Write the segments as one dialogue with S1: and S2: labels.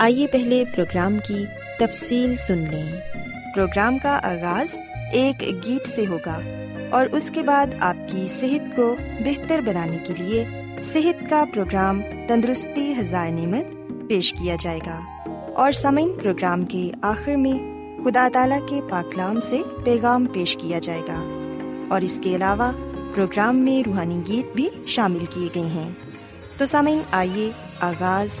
S1: آئیے پہلے پروگرام کی تفصیل سن لیں۔ پروگرام کا آغاز ایک گیت سے ہوگا اور اس کے بعد آپ کی صحت کو بہتر بنانے کے لیے صحت کا پروگرام تندرستی ہزار نعمت پیش کیا جائے گا۔ اور سمعین پروگرام کے آخر میں خدا تعالی کے پاکلام سے پیغام پیش کیا جائے گا۔ اور اس کے علاوہ پروگرام میں روحانی گیت بھی شامل کیے گئے ہیں۔ تو سامعین، آئیے آغاز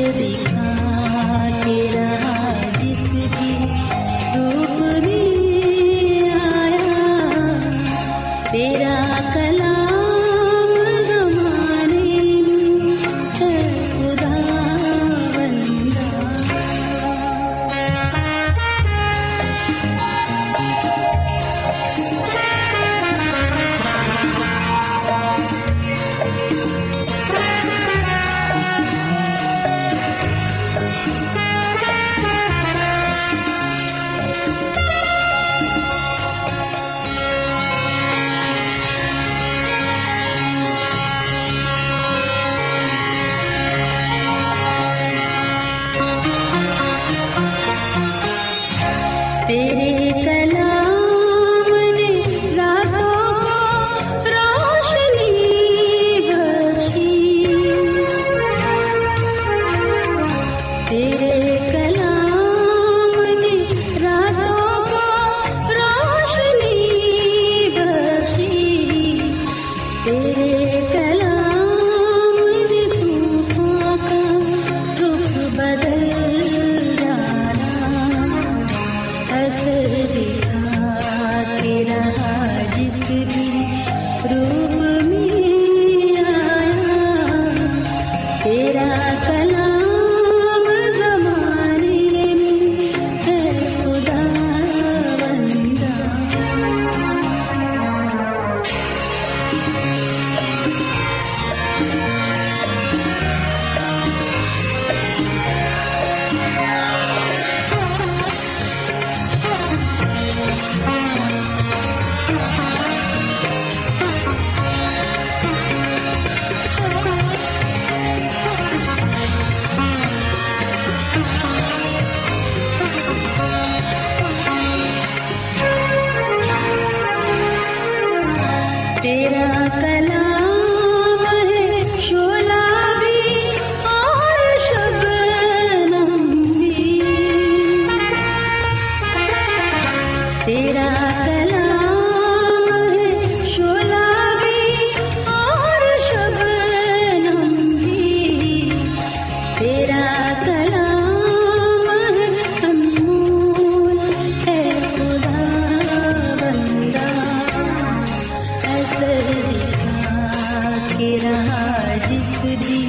S1: سامعین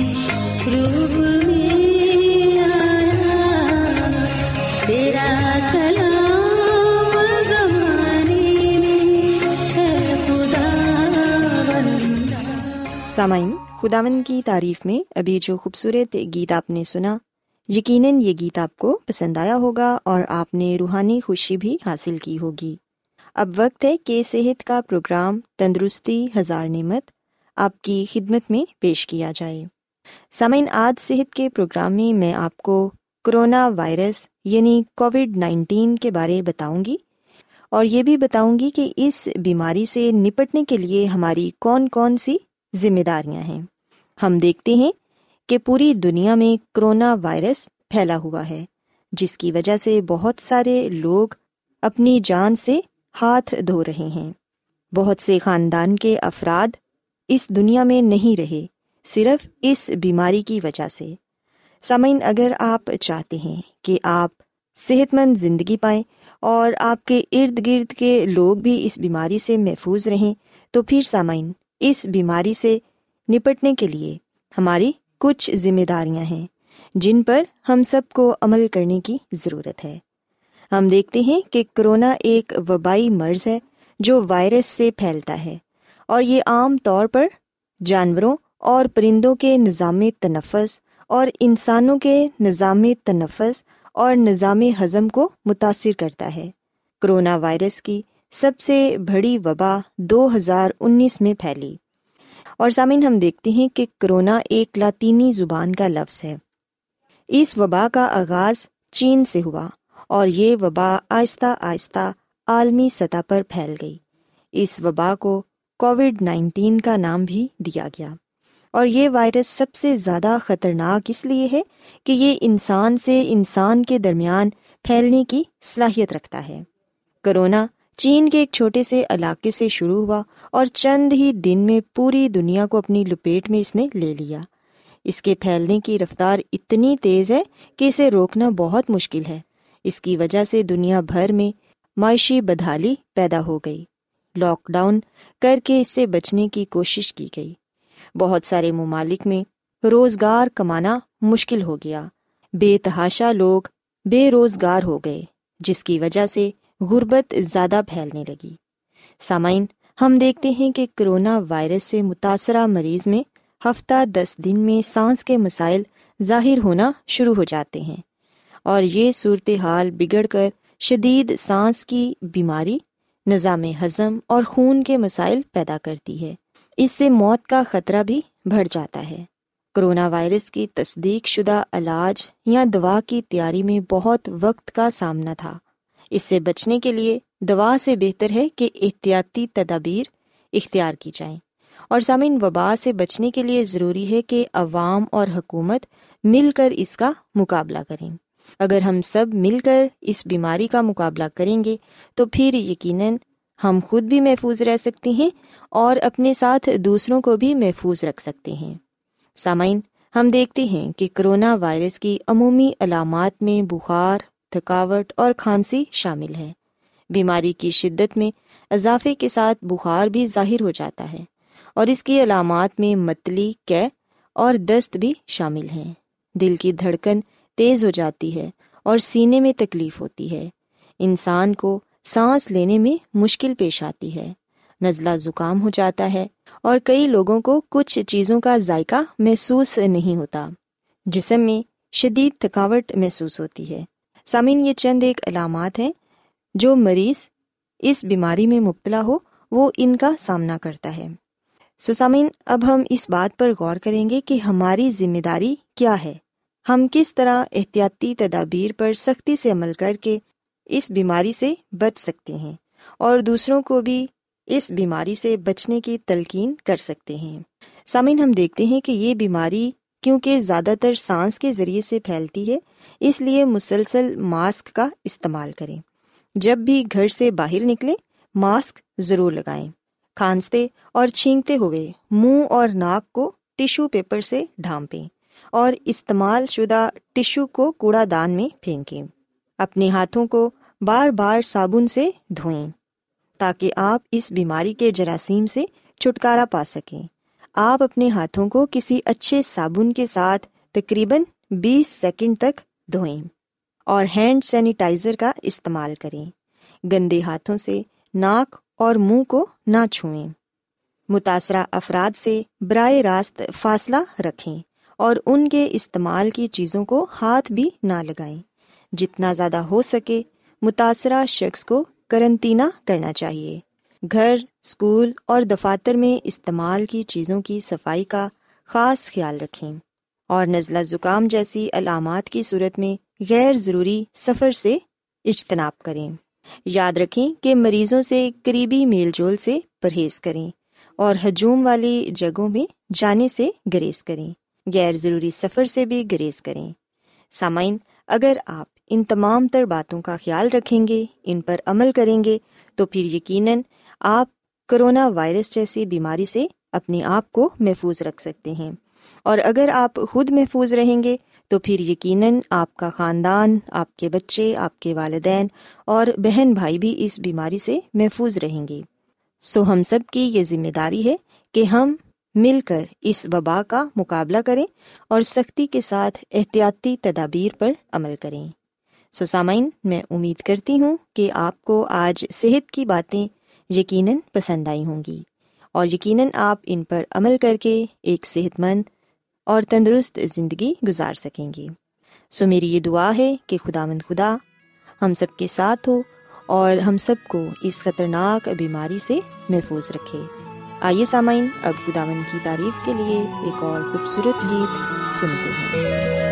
S1: خداون کی تعریف میں ابھی جو خوبصورت گیت آپ نے سنا یقیناً یہ گیت آپ کو پسند آیا ہوگا اور آپ نے روحانی خوشی بھی حاصل کی ہوگی
S2: اب وقت ہے کہ صحت کا پروگرام تندرستی ہزار نعمت آپ کی خدمت میں پیش کیا جائے۔ سامعین، آج صحت کے پروگرام میں میں آپ کو کرونا وائرس یعنی کووڈ نائنٹین کے بارے بتاؤں گی اور یہ بھی بتاؤں گی کہ اس بیماری سے نپٹنے کے لیے ہماری کون کون سی ذمہ داریاں ہیں۔ ہم دیکھتے ہیں کہ پوری دنیا میں کرونا وائرس پھیلا ہوا ہے، جس کی وجہ سے بہت سارے لوگ اپنی جان سے ہاتھ دھو رہے ہیں۔ بہت سے خاندان کے افراد اس دنیا میں نہیں رہے، صرف اس بیماری کی وجہ سے۔ سامعین، اگر آپ چاہتے ہیں کہ آپ صحت مند زندگی پائیں اور آپ کے ارد گرد کے لوگ بھی اس بیماری سے محفوظ رہیں، تو پھر سامعین، اس بیماری سے نپٹنے کے لیے ہماری کچھ ذمہ داریاں ہیں، جن پر ہم سب کو عمل کرنے کی ضرورت ہے۔ ہم دیکھتے ہیں کہ کرونا ایک وبائی مرض ہے جو وائرس سے پھیلتا ہے۔ اور یہ عام طور پر جانوروں اور پرندوں کے نظام تنفس اور انسانوں کے نظام تنفس اور نظام ہضم کو متاثر کرتا ہے۔ کرونا وائرس کی سب سے بڑی وبا دو ہزار انیس میں پھیلی۔ اور سامعین، ہم دیکھتے ہیں کہ کرونا ایک لاطینی زبان کا لفظ ہے۔ اس وبا کا آغاز چین سے ہوا اور یہ وبا آہستہ آہستہ عالمی سطح پر پھیل گئی۔ اس وبا کو کووڈ نائنٹین کا نام بھی دیا گیا۔ اور یہ وائرس سب سے زیادہ خطرناک اس لیے ہے کہ یہ انسان سے انسان کے درمیان پھیلنے کی صلاحیت رکھتا ہے۔ کرونا چین کے ایک چھوٹے سے علاقے سے شروع ہوا اور چند ہی دن میں پوری دنیا کو اپنی لپیٹ میں اس نے لے لیا۔ اس کے پھیلنے کی رفتار اتنی تیز ہے کہ اسے روکنا بہت مشکل ہے۔ اس کی وجہ سے دنیا بھر میں معاشی بدحالی پیدا ہو گئی۔ لاک ڈاؤن کر کے اس سے بچنے کی کوشش کی گئی۔ بہت سارے ممالک میں روزگار کمانا مشکل ہو گیا۔ بے تحاشا لوگ بے روزگار ہو گئے، جس کی وجہ سے غربت زیادہ پھیلنے لگی۔ سامعین، ہم دیکھتے ہیں کہ کرونا وائرس سے متاثرہ مریض میں ہفتہ دس دن میں سانس کے مسائل ظاہر ہونا شروع ہو جاتے ہیں۔ اور یہ صورت حال بگڑ کر شدید سانس کی بیماری نظام ہضم اور خون کے مسائل پیدا کرتی ہے۔ اس سے موت کا خطرہ بھی بڑھ جاتا ہے۔ کرونا وائرس کی تصدیق شدہ علاج یا دوا کی تیاری میں بہت وقت کا سامنا تھا۔ اس سے بچنے کے لیے دوا سے بہتر ہے کہ احتیاطی تدابیر اختیار کی جائیں۔ اور سامعین، وبا سے بچنے کے لیے ضروری ہے کہ عوام اور حکومت مل کر اس کا مقابلہ کریں۔ اگر ہم سب مل کر اس بیماری کا مقابلہ کریں گے، تو پھر یقیناً ہم خود بھی محفوظ رہ سکتے ہیں اور اپنے ساتھ دوسروں کو بھی محفوظ رکھ سکتے ہیں۔ سامعین، ہم دیکھتے ہیں کہ کرونا وائرس کی عمومی علامات میں بخار، تھکاوٹ اور کھانسی شامل ہے بیماری کی شدت میں اضافے کے ساتھ بخار بھی ظاہر ہو جاتا ہے اور اس کی علامات میں متلی کی اور دست بھی شامل ہیں۔ دل کی دھڑکن تیز ہو جاتی ہے اور سینے میں تکلیف ہوتی ہے۔ انسان کو سانس لینے میں مشکل پیش آتی ہے۔ نزلہ زکام ہو جاتا ہے اور کئی لوگوں کو کچھ چیزوں کا ذائقہ محسوس نہیں ہوتا، جسم میں شدید تھکاوٹ محسوس ہوتی ہے۔ سامعین، یہ چند ایک علامات ہیں جو مریض اس بیماری میں مبتلا ہو، وہ ان کا سامنا کرتا ہے۔ سو سامعین، اب ہم اس بات پر غور کریں گے کہ ہماری ذمہ داری کیا ہے۔ ہم کس طرح احتیاطی تدابیر پر سختی سے عمل کر کے اس بیماری سے بچ سکتے ہیں اور دوسروں کو بھی اس بیماری سے بچنے کی تلقین کر سکتے ہیں۔ سامعین، ہم دیکھتے ہیں کہ یہ بیماری کیونکہ زیادہ تر سانس کے ذریعے سے پھیلتی ہے، اس لیے مسلسل ماسک کا استعمال کریں۔ جب بھی گھر سے باہر نکلیں، ماسک ضرور لگائیں۔ کھانستے اور چھینکتے ہوئے منہ اور ناک کو ٹیشو پیپر سے ڈھانپیں۔ اور استعمال شدہ ٹیشو کو کوڑا دان میں پھینکیں۔ اپنے ہاتھوں کو بار بار صابن سے دھوئیں تاکہ آپ اس بیماری کے جراثیم سے چھٹکارا پا سکیں۔ آپ اپنے ہاتھوں کو کسی اچھے صابن کے ساتھ تقریباً بیس سیکنڈ تک دھوئیں اور ہینڈ سینیٹائزر کا استعمال کریں۔ گندے ہاتھوں سے ناک اور منہ کو نہ چھوئیں۔ متاثرہ افراد سے براہ راست فاصلہ رکھیں۔ اور ان کے استعمال کی چیزوں کو ہاتھ بھی نہ لگائیں۔ جتنا زیادہ ہو سکے، متاثرہ شخص کو
S1: کرنطینہ کرنا چاہیے۔ گھر اسکول اور دفاتر میں استعمال کی چیزوں کی صفائی کا خاص خیال رکھیں۔ اور نزلہ زکام جیسی علامات کی صورت میں غیر ضروری سفر سے اجتناب کریں۔ یاد رکھیں کہ مریضوں سے قریبی میل جول سے پرہیز کریں اور ہجوم والی جگہوں میں جانے سے گریز کریں۔ غیر ضروری سفر سے بھی گریز کریں۔ سامعین، اگر آپ ان تمام تر باتوں کا خیال رکھیں گے، ان پر عمل کریں گے، تو پھر یقیناً آپ کرونا وائرس جیسی بیماری سے اپنے آپ کو محفوظ رکھ سکتے ہیں۔ اور اگر آپ خود محفوظ رہیں گے، تو پھر یقیناً آپ کا خاندان، آپ کے بچے، آپ کے والدین اور بہن بھائی بھی اس بیماری سے محفوظ رہیں گے۔ سو ہم سب کی یہ ذمہ داری ہے کہ ہم مل کر اس وبا کا مقابلہ کریں اور سختی کے ساتھ احتیاطی تدابیر پر عمل کریں۔ سو سامعین، میں امید کرتی ہوں کہ آپ کو آج صحت کی باتیں یقیناً پسند آئی ہوں گی اور یقیناً آپ ان پر عمل کر کے ایک صحت مند اور تندرست زندگی گزار سکیں گی سو میری یہ دعا ہے کہ خدا مند خدا ہم سب کے ساتھ ہو اور ہم سب کو اس خطرناک بیماری سے محفوظ رکھے۔ آئیے سامعین اب گدامن کی تعریف کے لیے ایک اور خوبصورت گیت سنتے ہیں۔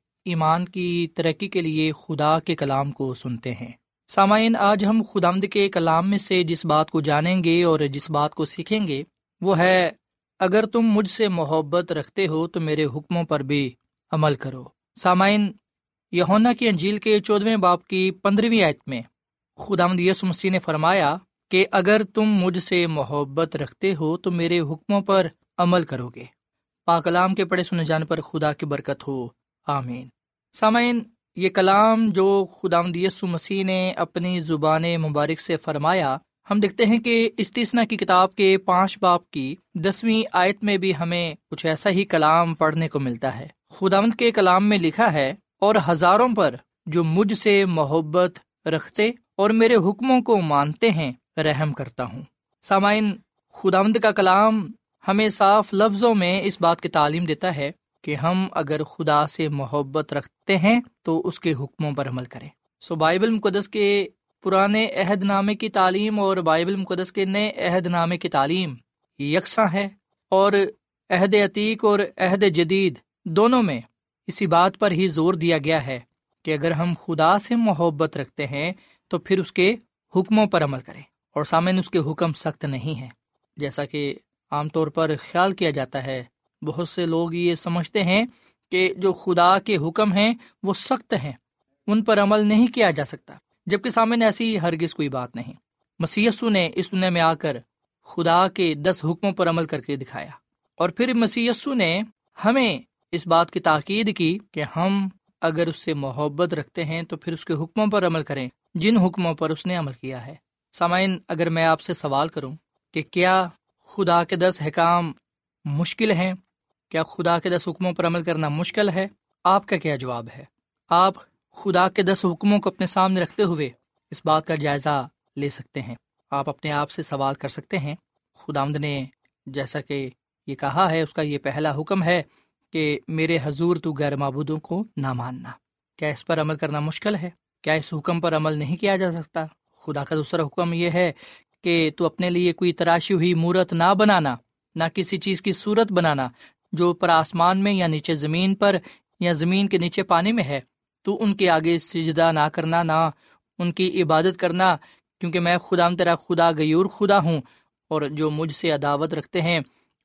S3: ایمان کی ترقی کے لیے خدا کے کلام کو سنتے ہیں۔ سامعین، آج ہم خدامد کے کلام میں سے جس بات کو جانیں گے اور جس بات کو سیکھیں گے، وہ ہے، اگر تم مجھ سے محبت رکھتے ہو تو میرے حکموں پر بھی عمل کرو۔ سامعین یونا کی انجیل کے چودھویں باپ کی پندرہویں آیت میں خدامد یس مسیح نے فرمایا کہ اگر تم مجھ سے محبت رکھتے ہو تو میرے حکموں پر عمل کرو گے۔ پاکلام کے پڑھے سنے جانے پر خدا کی برکت ہو۔ آمین۔ سامعین، یہ کلام جو خدا یسو مسیح نے اپنی زبان مبارک سے فرمایا، ہم دیکھتے ہیں کہ استثنا کی کتاب کے پانچ باپ کی دسویں آیت میں بھی ہمیں کچھ ایسا ہی کلام پڑھنے کو ملتا ہے۔ خداوند کے کلام میں لکھا ہے، اور ہزاروں پر جو مجھ سے محبت رکھتے اور میرے حکموں کو مانتے ہیں، رحم کرتا ہوں۔ سامعین، خداوند کا کلام ہمیں صاف لفظوں میں اس بات کی تعلیم دیتا ہے کہ ہم اگر خدا سے محبت رکھتے ہیں تو اس کے حکموں پر عمل کریں۔ سو بائبل مقدس کے پرانے عہد نامے کی تعلیم اور بائبل مقدس کے نئے عہد نامے کی تعلیم یکساں ہے اور عہد عتیق اور عہد جدید دونوں میں اسی بات پر ہی زور دیا گیا ہے کہ اگر ہم خدا سے محبت رکھتے ہیں تو پھر اس کے حکموں پر عمل کریں اور سامنے اس کے حکم سخت نہیں ہیں۔ جیسا کہ عام طور پر خیال کیا جاتا ہے بہت سے لوگ یہ سمجھتے ہیں کہ جو خدا کے حکم ہیں وہ سخت ہیں، ان پر عمل نہیں کیا جا سکتا، جبکہ سامنے ایسی ہرگز کوئی بات نہیں۔ مسیسو نے اس دنیا میں آ کر خدا کے دس حکموں پر عمل کر کے دکھایا۔ اور پھر مسیسو نے ہمیں اس بات کی تاکید کی کہ ہم اگر اس سے محبت رکھتے ہیں تو پھر اس کے حکموں پر عمل کریں، جن حکموں پر اس نے عمل کیا ہے۔ سامعین، اگر میں آپ سے سوال کروں کہ کیا خدا کے دس حکام مشکل ہیں؟ کیا خدا کے دس حکموں پر عمل کرنا مشکل ہے؟ آپ کا کیا جواب ہے؟ آپ خدا کے دس حکموں کو اپنے سامنے رکھتے ہوئے اس بات کا جائزہ لے سکتے ہیں۔ آپ اپنے آپ سے سوال کر سکتے ہیں۔ خدا نے جیسا کہ یہ کہا ہے، اس کا یہ پہلا حکم ہے کہ میرے حضور تو غیر معبودوں کو نہ ماننا۔ کیا اس پر عمل کرنا مشکل ہے؟ کیا اس حکم پر عمل نہیں کیا جا سکتا؟ خدا کا دوسرا حکم یہ ہے کہ تو اپنے لیے کوئی تراشی ہوئی مورت نہ بنانا، نہ کسی چیز کی صورت بنانا جو اوپر آسمان میں یا نیچے زمین پر یا زمین کے نیچے پانی میں ہے، تو ان کے آگے سجدہ نہ کرنا، نہ ان کی عبادت کرنا، کیونکہ میں خدا تیرا خدا غیور خدا ہوں، اور جو مجھ سے عداوت رکھتے ہیں،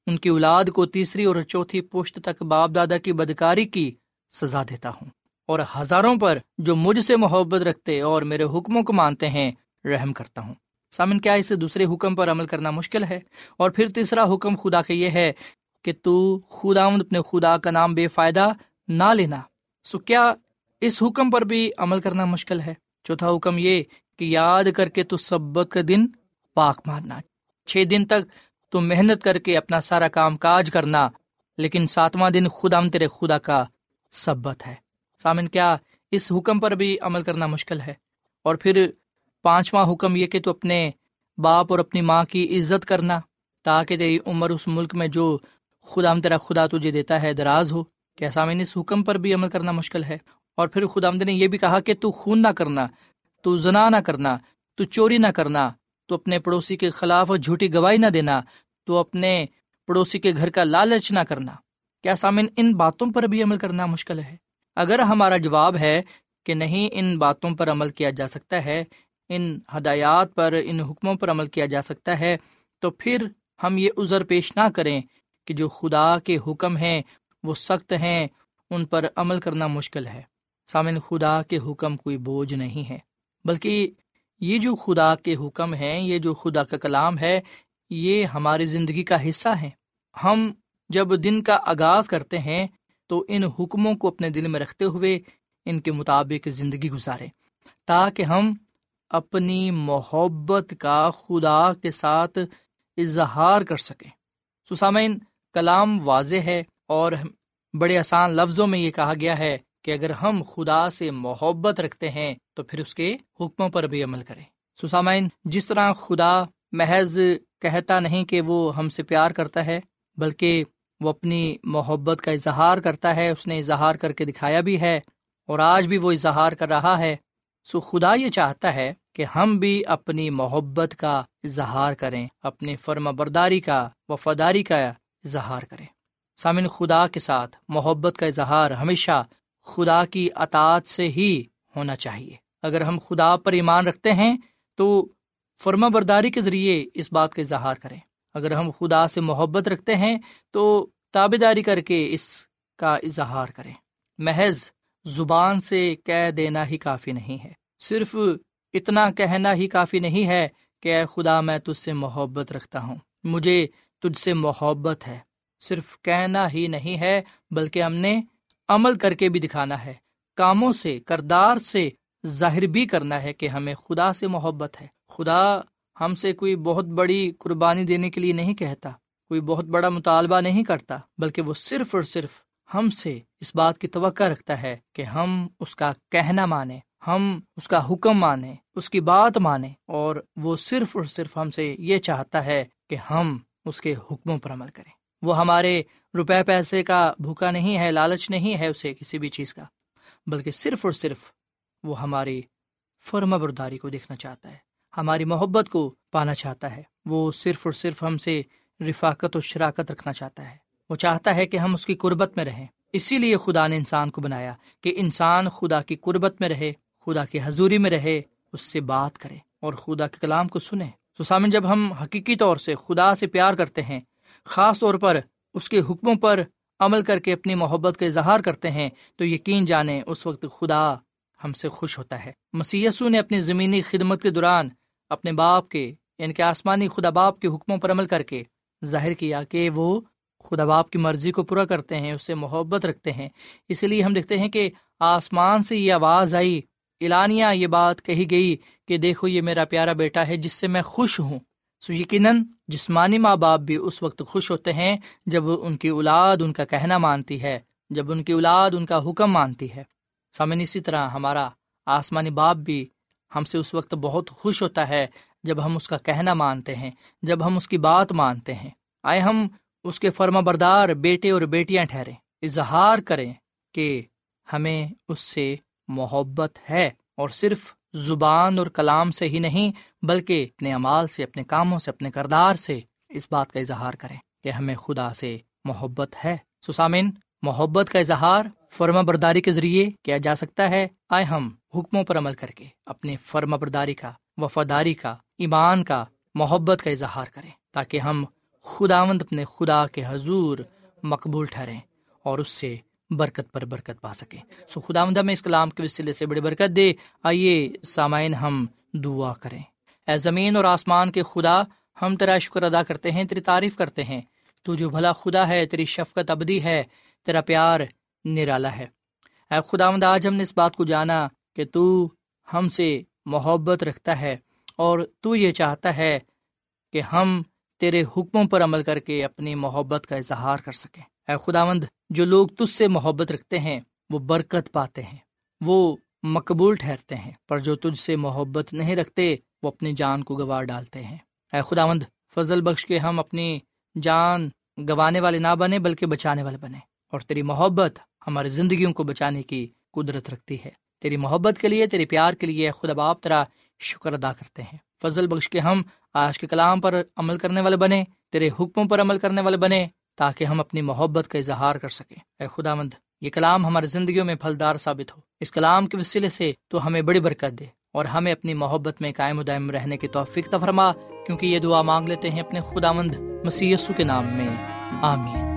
S3: ان کی اولاد کو تیسری اور چوتھی پشت تک باپ دادا کی بدکاری کی سزا دیتا ہوں۔ اور ہزاروں پر جو مجھ سے محبت رکھتے اور میرے حکموں کو مانتے ہیں، رحم کرتا ہوں۔ سامن، کیا اسے دوسرے حکم پر عمل کرنا مشکل ہے؟ اور پھر تیسرا حکم خدا کا یہ ہے کہ تو خدا اپنے خدا کا نام بے فائدہ نہ لینا۔ سو کیا اس حکم پر بھی عمل کرنا مشکل ہے؟ چوتھا حکم یہ کہ یاد کر کے تو سبق کا دن پاک مارنا چھ دن تک تو محنت کر کے اپنا سارا کام کاج کرنا، لیکن ساتواں دن خدا تیرے خدا کا سبت ہے۔ سامن، کیا اس حکم پر بھی عمل کرنا مشکل ہے؟ اور پھر پانچواں حکم یہ کہ تو اپنے باپ اور اپنی ماں کی عزت کرنا، تاکہ تیری عمر اس ملک میں جو خدا تیرا خدا تجھے دیتا ہے، دراز ہو کیا سامعین اس حکم پر بھی عمل کرنا مشکل ہے۔ اور پھر خدا آمد نے یہ بھی کہا کہ تو خون نہ کرنا، تو زنا نہ کرنا، تو چوری نہ کرنا، تو اپنے پڑوسی کے خلاف جھوٹی گواہی نہ دینا، تو اپنے پڑوسی کے گھر کا لالچ نہ کرنا۔ کیا سامن ان باتوں پر بھی عمل کرنا مشکل ہے؟ اگر ہمارا جواب ہے کہ نہیں، ان باتوں پر عمل کیا جا سکتا ہے، ان ہدایات پر، ان حکموں پر عمل کیا جا سکتا ہے، تو پھر ہم یہ عذر پیش نہ کریں۔ کہ جو خدا کے حکم ہیں، وہ سخت ہیں، ان پر عمل کرنا مشکل ہے۔ سامن خدا کے حکم کوئی بوجھ نہیں ہے۔ بلکہ یہ جو خدا کے حکم ہیں، یہ جو خدا کا کلام ہے، یہ ہماری زندگی کا حصہ ہے ہم جب دن کا آغاز کرتے ہیں، تو ان حکموں کو اپنے دل میں رکھتے ہوئے ان کے مطابق زندگی گزارے تاکہ ہم اپنی محبت کا خدا کے ساتھ اظہار کر سکیں۔ سسامین کلام واضح ہے اور بڑے آسان لفظوں میں یہ کہا گیا ہے کہ اگر ہم خدا سے محبت رکھتے ہیں تو پھر اس کے حکموں پر بھی عمل کریں۔ سسامین، جس طرح خدا محض کہتا نہیں کہ وہ ہم سے پیار کرتا ہے، بلکہ وہ اپنی محبت کا اظہار کرتا ہے، اس نے اظہار کر کے دکھایا بھی ہے اور آج بھی وہ اظہار کر رہا ہے، سو خدا یہ چاہتا ہے کہ ہم بھی اپنی محبت کا اظہار کریں اپنی فرما برداری کا، وفاداری کا اظہار کریں۔ سامن خدا کے ساتھ محبت کا اظہار ہمیشہ خدا کی اطاعت سے ہی ہونا چاہیے۔ اگر ہم خدا پر ایمان رکھتے ہیں تو فرما برداری کے ذریعے اس بات کا اظہار کریں۔ اگر ہم خدا سے محبت رکھتے ہیں تو تابے داری کر کے اس کا اظہار کریں۔ محض زبان سے کہہ دینا ہی کافی نہیں ہے۔ صرف اتنا کہنا ہی کافی نہیں ہے کہ اے خدا، میں تجھ سے محبت رکھتا ہوں۔ مجھے تجھ سے محبت ہے۔ صرف کہنا ہی نہیں ہے، بلکہ ہم نے عمل کر کے بھی دکھانا ہے۔ کاموں سے، کردار سے ظاہر بھی کرنا ہے کہ ہمیں خدا سے محبت ہے۔ خدا ہم سے کوئی بہت بڑی قربانی دینے کے لیے نہیں کہتا، کوئی بہت بڑا مطالبہ نہیں کرتا، بلکہ وہ صرف اور صرف ہم سے اس بات کی توقع رکھتا ہے کہ ہم اس کا کہنا مانیں، ہم اس کا حکم مانیں، اس کی بات مانیں۔ اور وہ صرف اور صرف ہم سے یہ چاہتا ہے کہ ہم اس کے حکموں پر عمل کریں۔ وہ ہمارے روپے پیسے کا بھوکا نہیں ہے، لالچ نہیں ہے اسے کسی بھی چیز کا، بلکہ صرف اور صرف وہ ہماری فرما برداری کو دیکھنا چاہتا ہے، ہماری محبت کو پانا چاہتا ہے۔ وہ صرف اور صرف ہم سے رفاقت و شراکت رکھنا چاہتا ہے۔ وہ چاہتا ہے کہ ہم اس کی قربت میں رہیں۔ اسی لیے خدا نے انسان کو بنایا کہ انسان خدا کی قربت میں رہے، خدا کی حضوری میں رہے، اس سے بات کرے اور خدا کے کلام کو سنے۔ تو سامن، جب ہم حقیقی طور سے خدا سے پیار کرتے ہیں، خاص طور پر اس کے حکموں پر عمل کر کے اپنی محبت کا اظہار کرتے ہیں، تو یقین جانے اس وقت خدا ہم سے خوش ہوتا ہے۔ مسیسو نے اپنی زمینی خدمت کے دوران اپنے باپ کے یعنی کہ آسمانی خدا باپ کے حکموں پر عمل کر کے ظاہر کیا کہ وہ خدا باپ کی مرضی کو پورا کرتے ہیں، اس سے محبت رکھتے ہیں۔ اس لیے ہم دیکھتے ہیں کہ آسمان سے یہ آواز آئی اعلانیہ یہ بات کہی گئی کہ دیکھو یہ میرا پیارا بیٹا ہے جس سے میں خوش ہوں۔ سو یقیناً جسمانی ماں باپ بھی اس وقت خوش ہوتے ہیں جب ان کی اولاد ان کا کہنا مانتی ہے، جب ان کی اولاد ان کا حکم مانتی ہے۔ سامن اسی طرح ہمارا آسمانی باپ بھی ہم سے اس وقت بہت خوش ہوتا ہے جب ہم اس کا کہنا مانتے ہیں، جب ہم اس کی بات مانتے ہیں۔ آئے ہم اس کے فرما بردار بیٹے اور بیٹیاں ٹھہرے اظہار کریں کہ ہمیں اس سے محبت ہے اور صرف زبان اور کلام سے ہی نہیں بلکہ اپنے امال سے، اپنے کاموں سے، اپنے کردار سے اس بات کا اظہار کریں کہ ہمیں خدا سے محبت ہے۔ سسامن، محبت کا اظہار فرما برداری کے ذریعے کیا جا سکتا ہے۔ آئے ہم حکموں پر عمل کر کے اپنے فرما برداری کا، وفاداری کا، ایمان کا، محبت کا اظہار کریں تاکہ ہم خداوند اپنے خدا کے حضور مقبول ٹھہریں اور اس سے برکت پر برکت پا سکیں۔ سو خدا مدہ میں اس کلام کے وسیلے سے بڑی برکت دے۔ آئیے سامعین، ہم دعا کریں۔ اے زمین اور آسمان کے خدا، ہم تیرا شکر ادا کرتے ہیں، تیری تعریف کرتے ہیں۔ تو جو بھلا خدا ہے، تیری شفقت ابدی ہے، تیرا پیار نرالا ہے۔ اے خدا مد آج ہم نے اس بات کو جانا کہ تو ہم سے محبت رکھتا ہے اور تو یہ چاہتا ہے کہ ہم تیرے حکموں پر عمل کر کے اپنی محبت کا اظہار کر سکیں۔ اے خداوند، جو لوگ تجھ سے محبت رکھتے ہیں، وہ برکت پاتے ہیں، وہ مقبول ٹھہرتے ہیں، پر جو تجھ سے محبت نہیں رکھتے، وہ اپنی جان کو گوار ڈالتے ہیں۔ اے خداوند، فضل بخش کے ہم اپنی جان گوانے والے نہ بنے بلکہ بچانے والے بنے اور تیری محبت ہماری زندگیوں کو بچانے کی قدرت رکھتی ہے۔ تیری محبت کے لیے، تیرے پیار کے لیے خدا باپ تیرا شکر ادا کرتے ہیں۔ فضل بخش کے ہم آج کے کلام پر عمل کرنے والے بنے تیرے حکموں پر عمل کرنے والے بنے تاکہ ہم اپنی محبت کا اظہار کر سکیں۔ اے خدا مند یہ کلام ہماری زندگیوں میں پھلدار ثابت ہو۔ اس کلام کے وسیلے سے تو ہمیں بڑی برکت دے اور ہمیں اپنی محبت میں قائم دائم رہنے کی توفیق تفرما کیونکہ یہ دعا مانگ لیتے ہیں اپنے خدا مند مسی کے نام میں۔ آمین۔